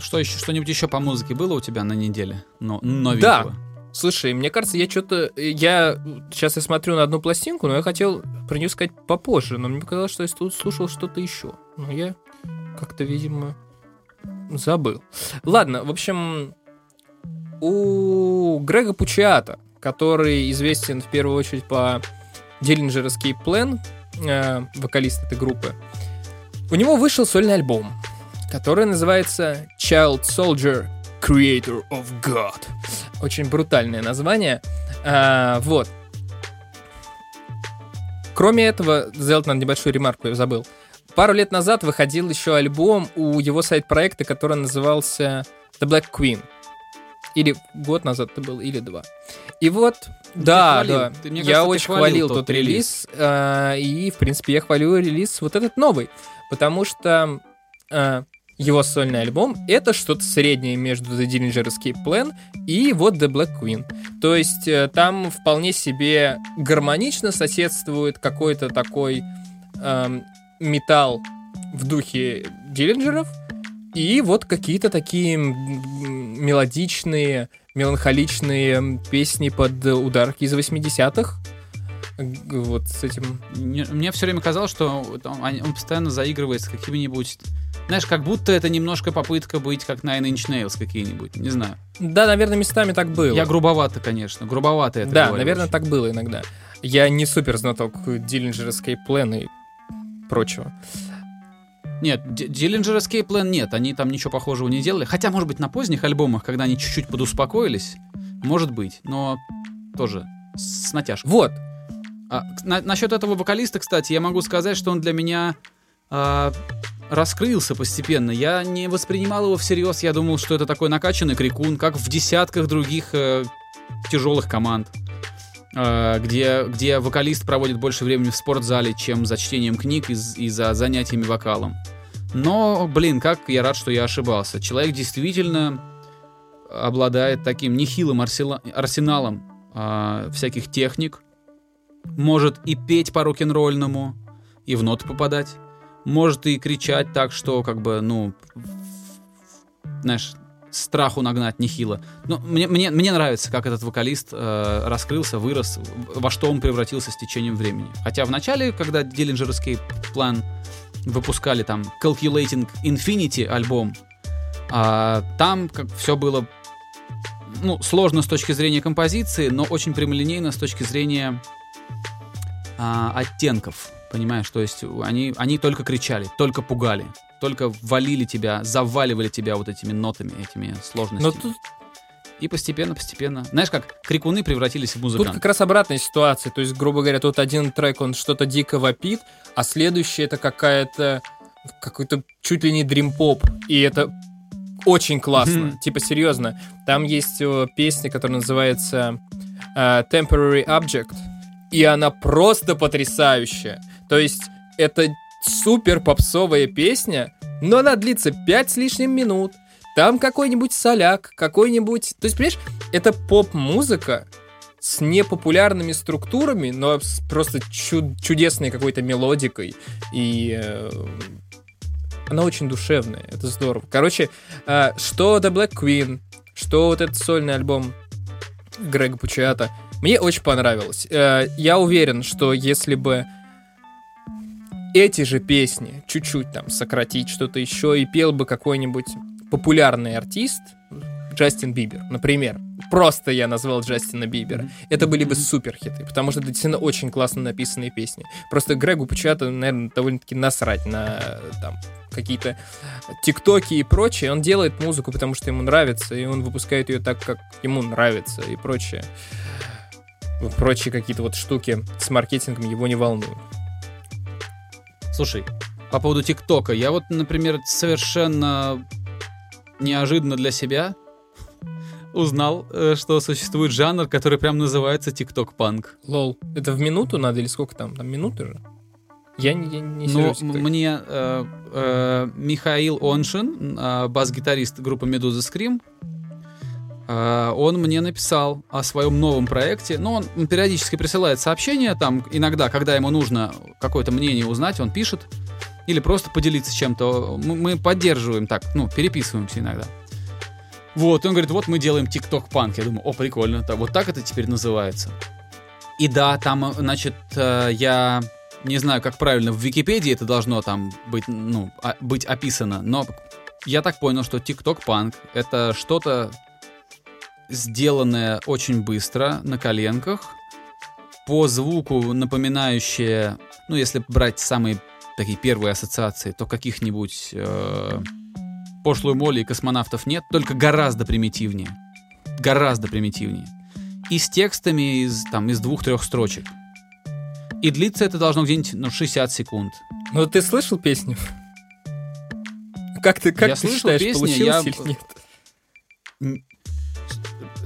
Что еще, что-нибудь еще по музыке было у тебя на неделе? Но, новенького? Слушай, мне кажется, я что-то... Я сейчас я смотрю на одну пластинку, но я хотел про нее сказать попозже, но мне показалось, что я тут слушал что-то еще. Но я как-то, видимо, забыл. Ладно, в общем, у Грега Пучиата, который известен в первую очередь по Dillinger Escape Plan, э, вокалист этой группы, у него вышел сольный альбом, который называется Child Soldier Creator of God. Очень брутальное название. А, вот. Кроме этого, сделать надо небольшую ремарку, я забыл. Пару лет назад выходил еще альбом у его сайт-проекта, который назывался The Black Queen. Или год назад это был, или два. И вот, да, хвалил. да, Ты, я кажется, ты очень хвалил тот тот релиз, а, и, в принципе, я хвалю релиз вот этот новый, потому что а, его сольный альбом — это что-то среднее между The Dillinger Escape Plan и вот The Black Queen. То есть э, там вполне себе гармонично соседствует какой-то такой эм, металл в духе Диллинджеров и вот какие-то такие мелодичные, меланхоличные песни под ударки из 80-х. Г- Вот с этим Мне, мне все время казалось, что он, он постоянно заигрывает с какими-нибудь... Знаешь, как будто это немножко попытка быть как Nine Inch Nails какие-нибудь. Не знаю. Да, наверное, местами так было. Я грубовато, конечно. Грубовато это да, говорю наверное, очень. так было иногда. Я не супер знаток Escape Plan и прочего. Нет, Dillinger Escape Plan нет, они там ничего похожего не делали. Хотя, может быть, на поздних альбомах, когда они чуть-чуть подуспокоились, может быть, но тоже с натяжкой. Вот. А, на- насчет этого вокалиста, кстати, я могу сказать, что он для меня а, раскрылся постепенно. Я не воспринимал его всерьез. Я думал, что это такой накачанный крикун, как в десятках других э, тяжелых команд. Э, где, где вокалист проводит больше времени в спортзале, чем за чтением книг и, и за занятиями вокалом. Но, блин, как я рад, что я ошибался. Человек действительно обладает таким нехилым арсела- арсеналом а, всяких техник. Может и петь по рок-н-ролльному, и в ноты попадать. Может и кричать так, что как бы, ну, знаешь, страху нагнать нехило. Ну, мне, мне, мне нравится, как этот вокалист э, раскрылся, вырос, во что он превратился с течением времени. Хотя в начале, когда Dillinger Escape Plan выпускали там Calculating Infinity альбом, а, там как все было ну, сложно с точки зрения композиции, но очень прямолинейно с точки зрения а, оттенков. Понимаешь, то есть они, они только кричали, только пугали, только валили тебя, заваливали тебя вот этими нотами, этими Но сложностями. тут, И постепенно, постепенно. Знаешь, как крикуны превратились в тут музыкантов. как раз обратная ситуация. То есть, грубо говоря, тут один трек, он что-то дико вопит, а следующий это какая-то какой-то чуть ли не дрим-поп. И это очень классно. Мгм. Типа, серьезно. Там есть э, песня, которая называется э, Temporary Object, и она просто потрясающая. То есть, это супер попсовая песня, но она длится 5 с лишним минут. Там какой-нибудь соляк, какой-нибудь... То есть, понимаешь, это поп-музыка с непопулярными структурами, но с просто чуд- чудесной какой-то мелодикой. И э, она очень душевная, это здорово. Короче, э, что The Black Queen, что вот этот сольный альбом Грега Пучиата, мне очень понравилось. Э, я уверен, что если бы эти же песни чуть-чуть там сократить что-то еще и пел бы какой-нибудь популярный артист, Джастин Бибер, например. Просто я назвал Джастина Бибера. Это были бы Мгм. супер хиты, потому что это действительно очень классно написанные песни. Просто Грегу Пучата, наверное, довольно-таки насрать на э, там какие-то тиктоки и прочее. Он делает музыку, потому что ему нравится, и он выпускает ее так, как ему нравится, и прочее. Прочие какие-то вот штуки с маркетингом его не волнуют. Слушай, по поводу ТикТока, я вот, например, совершенно неожиданно для себя узнал, э, что существует жанр, который прям называется ТикТок-панк. Лол, это в минуту надо или сколько там? Там минуты же? Я не, я не ТикТоке. мне э, э, Михаил Оншин, э, бас-гитарист группы Медуза Скрим, он мне написал о своем новом проекте. Ну, он периодически присылает сообщения, там иногда, когда ему нужно какое-то мнение узнать, он пишет. Или просто поделиться чем-то. Мы, поддерживаем так, ну, переписываемся иногда. Вот, он говорит, вот мы делаем ТикТок-панк. Я думаю, о, прикольно, так- вот так это теперь называется. И да, там, э, значит, э, я не знаю, как правильно в Википедии это должно там быть, ну, а- быть описано, но я так понял, что TikTok панк это что-то сделанное очень быстро на коленках, по звуку напоминающее, ну, если брать самые такие первые ассоциации, то каких-нибудь э, пошлую моли и космонавтов нет, только гораздо примитивнее. Гораздо примитивнее. И с текстами из, там, из двух-трех строчек. И длится это должно где-нибудь ну, 60 секунд. Ну, ты слышал песню? Как ты, как Я ты слышал считаешь, песню, получилось я- или нет?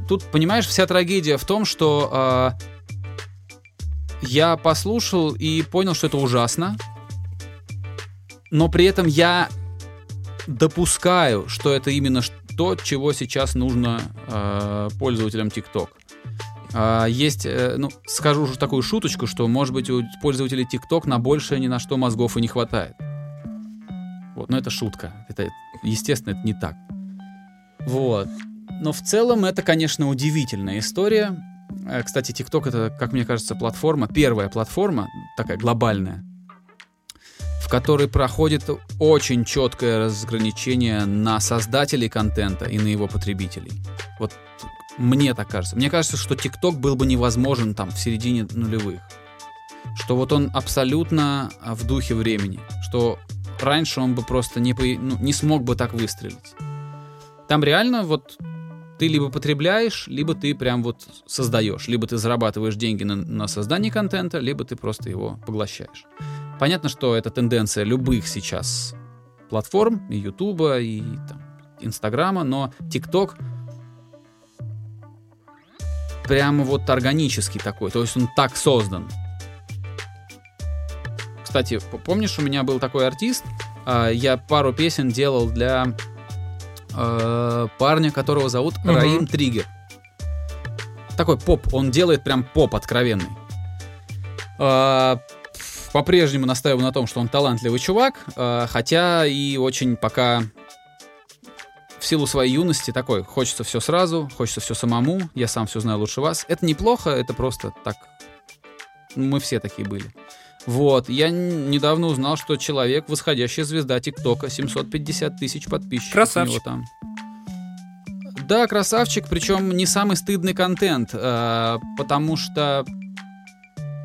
Тут, понимаешь, вся трагедия в том, что а, я послушал и понял, что это ужасно, но при этом я допускаю, что это именно то, чего сейчас нужно а, пользователям TikTok. А, есть, э, ну, скажу уже такую шуточку, что, может быть, у пользователей TikTok на большее ни на что мозгов и не хватает. Вот, но это шутка. Это, естественно, это не так. Вот. Но в целом это, конечно, удивительная история. Э, Кстати, TikTok это, как мне кажется, платформа, первая платформа, такая глобальная, в которой проходит очень четкое разграничение на создателей контента и на его потребителей. Вот мне так кажется. Мне кажется, что TikTok был бы невозможен там в середине нулевых. Что вот он абсолютно а, в духе времени. Что раньше он бы просто не, по- ну, не смог бы так выстрелить. Там реально вот ты либо потребляешь, либо ты прям вот создаешь. Либо ты зарабатываешь деньги на, на создании контента, либо ты просто его поглощаешь. Понятно, что это тенденция любых сейчас платформ, и Ютуба, и там, Инстаграма, но ТикТок прямо вот органический такой, то есть он так создан. Кстати, помнишь, у меня был такой артист, а, я пару песен делал для э, парня, которого зовут Мгм. Раим Триггер. Такой поп, он делает прям поп откровенный. А, По-прежнему настаиваю на том, что он талантливый чувак, а, хотя и очень пока в силу своей юности такой, хочется все сразу, хочется все самому, я сам все знаю лучше вас. Это неплохо, это просто так. Мы все такие были. Вот, я недавно узнал, что человек, восходящая звезда ТикТока, 750 тысяч подписчиков Красавчик. у него там. Да, красавчик, причем не самый стыдный контент, э, потому что,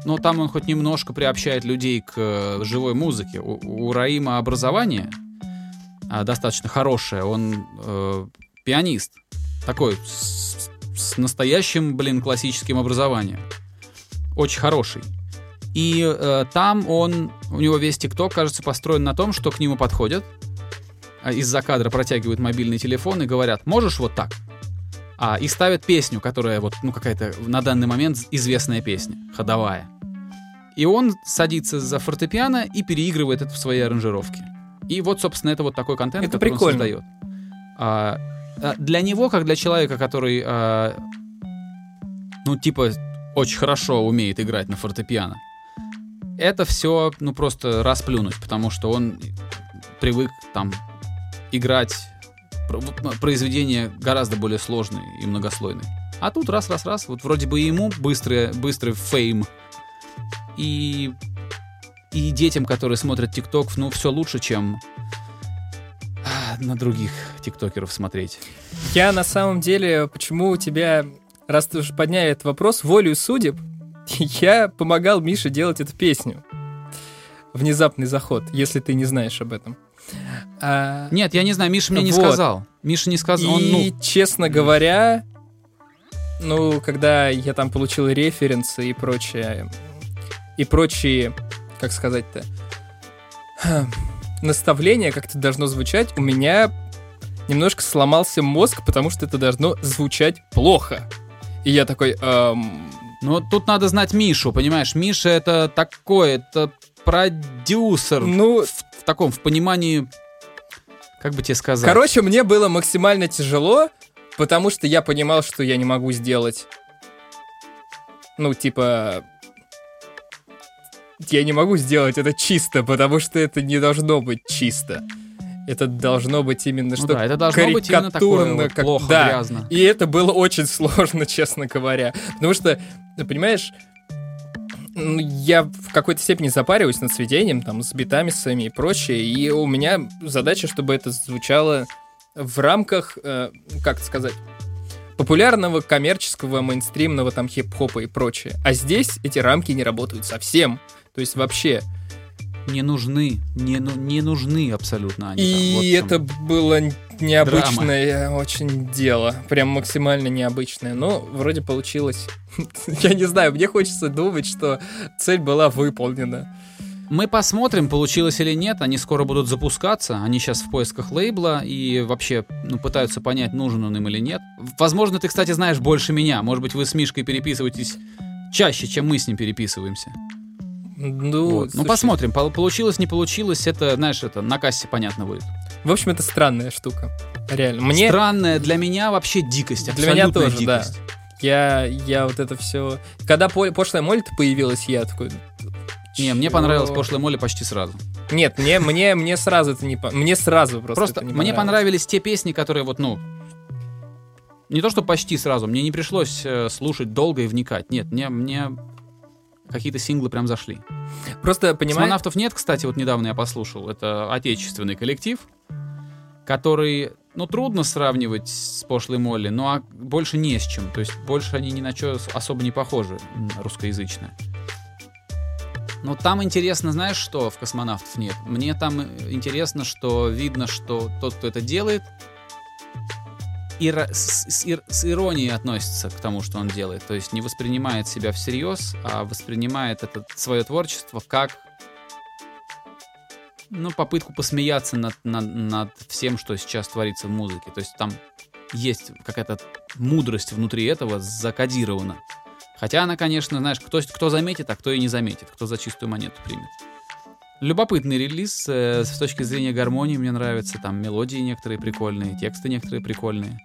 ну, там он хоть немножко приобщает людей к э, живой музыке. У, у Раима образование а, достаточно хорошее, он э, пианист, такой, с, с настоящим, блин, классическим образованием. Очень хороший. И э, там он, у него весь ТикТок, кажется, построен на том, что к нему подходят, а из-за кадра протягивают мобильный телефон и говорят, можешь вот так? А, и ставят песню, которая вот, ну, какая-то на данный момент известная песня, ходовая. И он садится за фортепиано и переигрывает это в своей аранжировке. И вот, собственно, это вот такой контент, Это который прикольно. он создает. А, а, для него, как для человека, который, а, ну, типа, очень хорошо умеет играть на фортепиано, это все, ну, просто расплюнуть, потому что он привык там играть произведения гораздо более сложные и многослойные. А тут раз-раз-раз, вот вроде бы ему быстрый, быстрый фейм, и, и детям, которые смотрят ТикТок, ну, все лучше, чем на других тиктокеров смотреть. Я на самом деле, почему у тебя, раз ты уже подняли этот вопрос, волею судеб, я помогал Мише делать эту песню. Внезапный заход, если ты не знаешь об этом. А, Нет, я не знаю, Миша мне не Вот. сказал. Миша не сказал. Он, И, ну, честно говоря, ну, когда я там получил референсы и прочее, и прочие, как сказать-то, наставления, как это должно звучать, у меня немножко сломался мозг, потому что это должно звучать плохо. И я такой, эм, ну, тут надо знать Мишу, понимаешь? Миша это такой, это продюсер. ну, в, в таком, в понимании, как бы тебе сказать. короче, мне было максимально тяжело, потому что я понимал, что я не могу сделать, ну, типа, я не могу сделать это чисто, потому что это не должно быть чисто. Это должно быть именно Ну что да, это должно быть именно такое вот как- плохо, да. грязно. И это было очень сложно, честно говоря. Потому что, ты понимаешь, ну, я в какой-то степени запариваюсь над сведением, там, с битами своими и прочее, и у меня задача, чтобы это звучало в рамках, э, как сказать, популярного, коммерческого, мейнстримного там хип-хопа и прочее. А здесь эти рамки не работают совсем. То есть вообще. Не нужны, не, ну, не нужны абсолютно они. там. И Вот это было необычное очень дело. Прям максимально необычное. Но вроде получилось. Я не знаю, мне хочется думать, что цель была выполнена. Мы посмотрим, получилось или нет. Они скоро будут запускаться. Они сейчас в поисках лейбла и вообще ну, пытаются понять, нужен он им или нет. Возможно, ты, кстати, знаешь больше меня. Может быть, вы с Мишкой переписываетесь чаще, чем мы с ним переписываемся. Ну, Вот. Ну, посмотрим. Пол- Получилось, не получилось, это, знаешь, это на кассе понятно будет. В общем, это странная штука. Реально. Мне, Странная для меня вообще дикость. Для меня тоже, да. дикость. я, я вот это все... Когда по- пошлая моль появилась, я такой... Не, мне понравилось пошлая моли почти сразу. Нет, мне, мне, мне сразу это не... Мне сразу просто Просто это не мне понравились те песни, которые вот, ну, не то что почти сразу, мне не пришлось э, слушать долго и вникать. Нет, мне, мне какие-то синглы прям зашли. Просто, понимаешь... Космонавтов нет, кстати, вот недавно я послушал. Это отечественный коллектив, который, ну, трудно сравнивать с пошлой Молли, но а больше не с чем. То есть больше они ни на что особо не похожи, м, русскоязычные. Но там интересно, знаешь, что в космонавтов нет? Мне там э, интересно, что видно, что тот, кто это делает, с, с ир- с иронией относится к тому, что он делает. То есть не воспринимает себя всерьез, а воспринимает это свое творчество как ну, попытку посмеяться над, над, над всем, что сейчас творится в музыке. То есть там есть какая-то мудрость внутри этого закодирована. Хотя она, конечно, знаешь, кто, кто заметит, а кто и не заметит, кто за чистую монету примет. Любопытный релиз э, с точки зрения гармонии мне нравится. Там мелодии некоторые прикольные, тексты некоторые прикольные.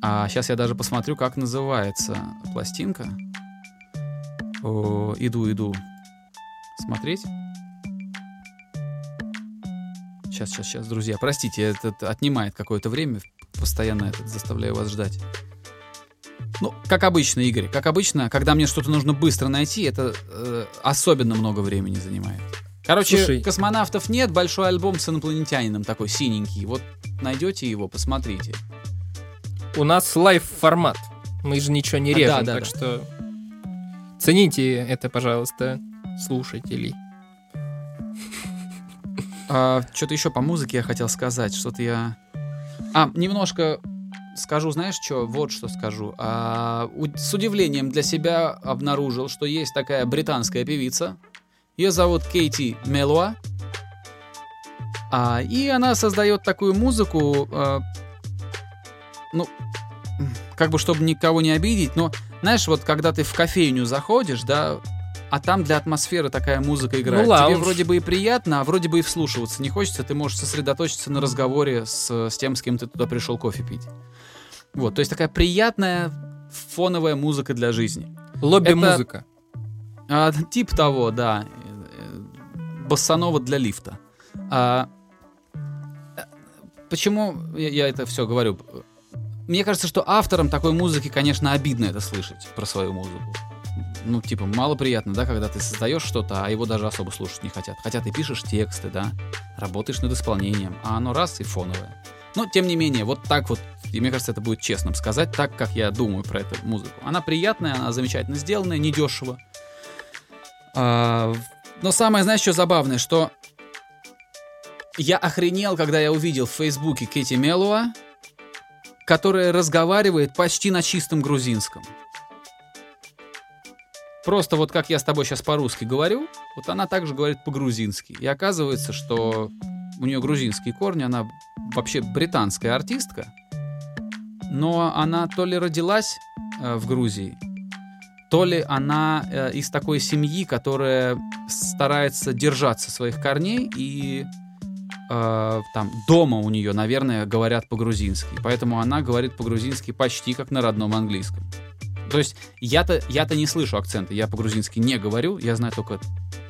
А сейчас я даже посмотрю, как называется пластинка. О, иду, иду смотреть. Сейчас, сейчас, сейчас, друзья, простите, это отнимает какое-то время, постоянно это заставляю вас ждать. Ну, как обычно, Игорь, как обычно, когда мне что-то нужно быстро найти, это э, особенно много времени занимает. Короче, Слушай. космонавтов нет, большой альбом с инопланетянином такой синенький. Вот найдете его, посмотрите. У нас live-формат. Мы же ничего не А, режем, да, да, так да. что цените это, пожалуйста, слушателей. А, что-то еще по музыке я хотел сказать. Что-то я... А, немножко скажу, знаешь что? Вот что скажу. А, у- с удивлением для себя обнаружил, что есть такая британская певица. Ее зовут Кейти Мелуа. А, и она создает такую музыку, а, ну, как бы чтобы никого не обидеть, но знаешь, вот когда ты в кофейню заходишь, да, а там для атмосферы такая музыка играет. Тебе лаунж. вроде бы и приятно, а вроде бы и вслушиваться не хочется. Ты можешь сосредоточиться на разговоре с, с тем, с кем ты туда пришел кофе пить. Вот, то есть такая приятная фоновая музыка для жизни. Лобби-музыка. А, тип того, да. Боссанова для лифта. А, почему я, я это все говорю? Мне кажется, что авторам такой музыки, конечно, обидно это слышать про свою музыку. Ну, типа, мало приятно, да, когда ты создаешь что-то, а его даже особо слушать не хотят. Хотя ты пишешь тексты, да, работаешь над исполнением, а оно раз и фоновое. Но, тем не менее, вот так вот, и мне кажется, это будет честным сказать, так, как я думаю про эту музыку. Она приятная, она замечательно сделанная, недешево. А, но самое, знаешь, что забавное, что я охренел, когда я увидел в Фейсбуке Кэти Мелуа, которая разговаривает почти на чистом грузинском. Просто вот как я с тобой сейчас по-русски говорю, вот она также говорит по-грузински. И оказывается, что у нее грузинские корни, она вообще британская артистка, но она то ли родилась э, в Грузии, то ли она э, из такой семьи, которая старается держаться своих корней и э, там дома у нее, наверное, говорят по-грузински, поэтому она говорит по-грузински почти как на родном английском. То есть я-то я-то не слышу акцента, я по-грузински не говорю, я знаю только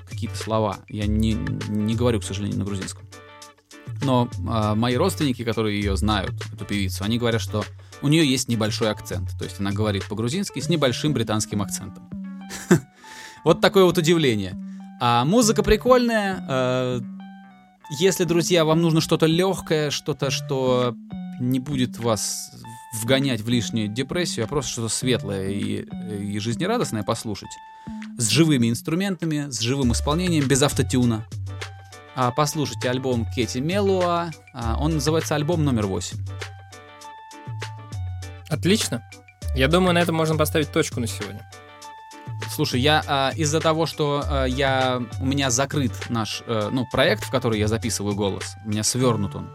какие-то слова, я не, не говорю, к сожалению, на грузинском. Но а, мои родственники, которые ее знают, эту певицу, они говорят, что у нее есть небольшой акцент. То есть она говорит по-грузински с небольшим британским акцентом. Вот такое вот удивление. А музыка прикольная. э, Если, друзья, вам нужно что-то легкое, что-то, что не будет вас вгонять в лишнюю депрессию, а просто что-то светлое и, и жизнерадостное послушать. С живыми инструментами, с живым исполнением, без автотюна. А, послушайте альбом Кети Мелуа. А, он называется альбом номер 8. Отлично. Я думаю, на этом можно поставить точку на сегодня. Слушай, я а, из-за того, что а, я у меня закрыт наш э, ну проект, в который я записываю голос, у меня свернут он.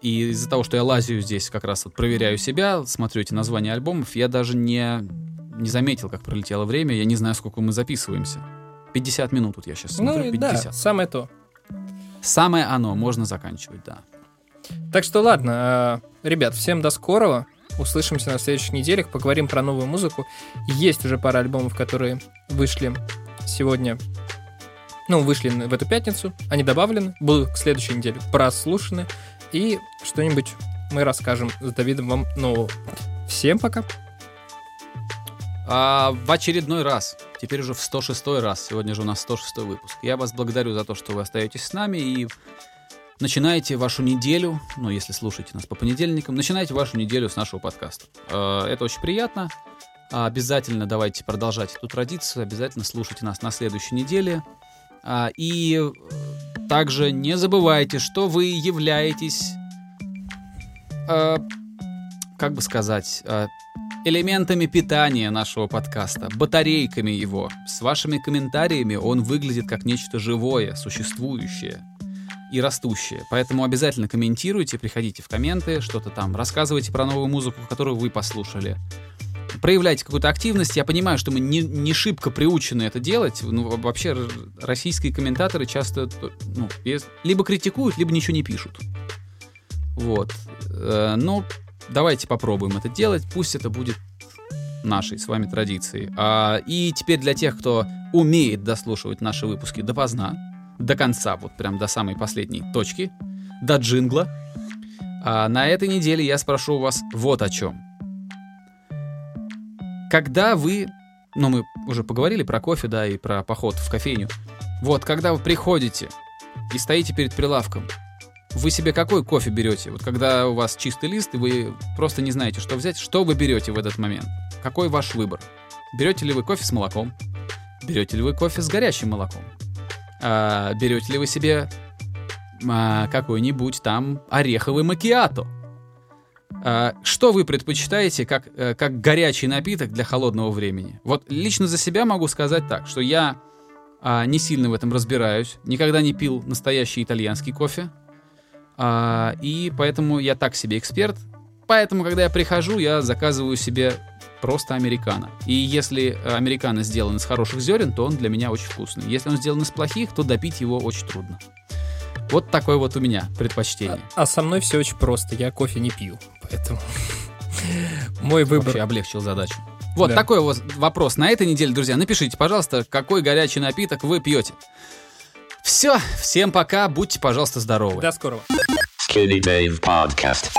И из-за того, что я лазю здесь, как раз вот проверяю себя, смотрю эти названия альбомов, я даже не не заметил, как пролетело время. Я не знаю, сколько мы записываемся. 50 минут тут я сейчас Ну, смотрю. да, 50. самое то. Самое оно, можно заканчивать, да. Так что ладно, а, ребят, всем до скорого. Услышимся на следующих неделях, поговорим про новую музыку. Есть уже пара альбомов, которые вышли сегодня. Ну, вышли в эту пятницу. Они добавлены, будут к следующей неделе прослушаны. И что-нибудь мы расскажем с Давидом вам нового. Всем пока. А, в очередной раз, теперь уже в 106 раз, сегодня же у нас 106 выпуск. Я вас благодарю за то, что вы остаетесь с нами и начинаете вашу неделю, ну, если слушаете нас по понедельникам, начинайте вашу неделю с нашего подкаста. Э, Это очень приятно. Обязательно давайте продолжать эту традицию, обязательно слушайте нас на следующей неделе. А, И э, также не забывайте, что вы являетесь, э, как бы сказать, элементами питания нашего подкаста, батарейками его. С вашими комментариями он выглядит как нечто живое, существующее. И растущее. Поэтому обязательно комментируйте, приходите в комменты, что-то там, рассказывайте про новую музыку, которую вы послушали. Проявляйте какую-то активность. Я понимаю, что мы не, не шибко приучены это делать. Ну, вообще, российские комментаторы часто ну, либо критикуют, либо ничего не пишут. Вот. Э, Но давайте попробуем это делать. Пусть это будет нашей с вами традицией. А, и теперь для тех, кто умеет дослушивать наши выпуски допоздна, до конца, вот прям до самой последней точки, до джингла, а, на этой неделе я спрошу у вас вот о чем. Когда вы, ну мы уже поговорили про кофе, да, и про поход в кофейню. Вот, когда вы приходите и стоите перед прилавком, вы себе какой кофе берете? Вот когда у вас чистый лист, и вы просто не знаете, что взять, что вы берете в этот момент? Какой ваш выбор? Берете ли вы кофе с молоком? Берете ли вы кофе с горячим молоком? А, берете ли вы себе а, какой-нибудь там ореховый макиато? А, что вы предпочитаете как, э, как горячий напиток для холодного времени? Вот лично за себя могу сказать так, что я а, не сильно в этом разбираюсь, никогда не пил настоящий итальянский кофе, а, и поэтому я так себе эксперт. Поэтому, когда я прихожу, я заказываю себе просто американо. И если американо сделан из хороших зерен, то он для меня очень вкусный. Если он сделан из плохих, то допить его очень трудно. Вот такое вот у меня предпочтение. А со мной все очень просто. Я кофе не пью, поэтому мой выбор. Вообще облегчил задачу. Вот Да. такой вот вопрос на этой неделе, друзья. Напишите, пожалуйста, какой горячий напиток вы пьете. Все, всем пока, будьте, пожалуйста, здоровы. До скорого. Skinny Dave Podcast.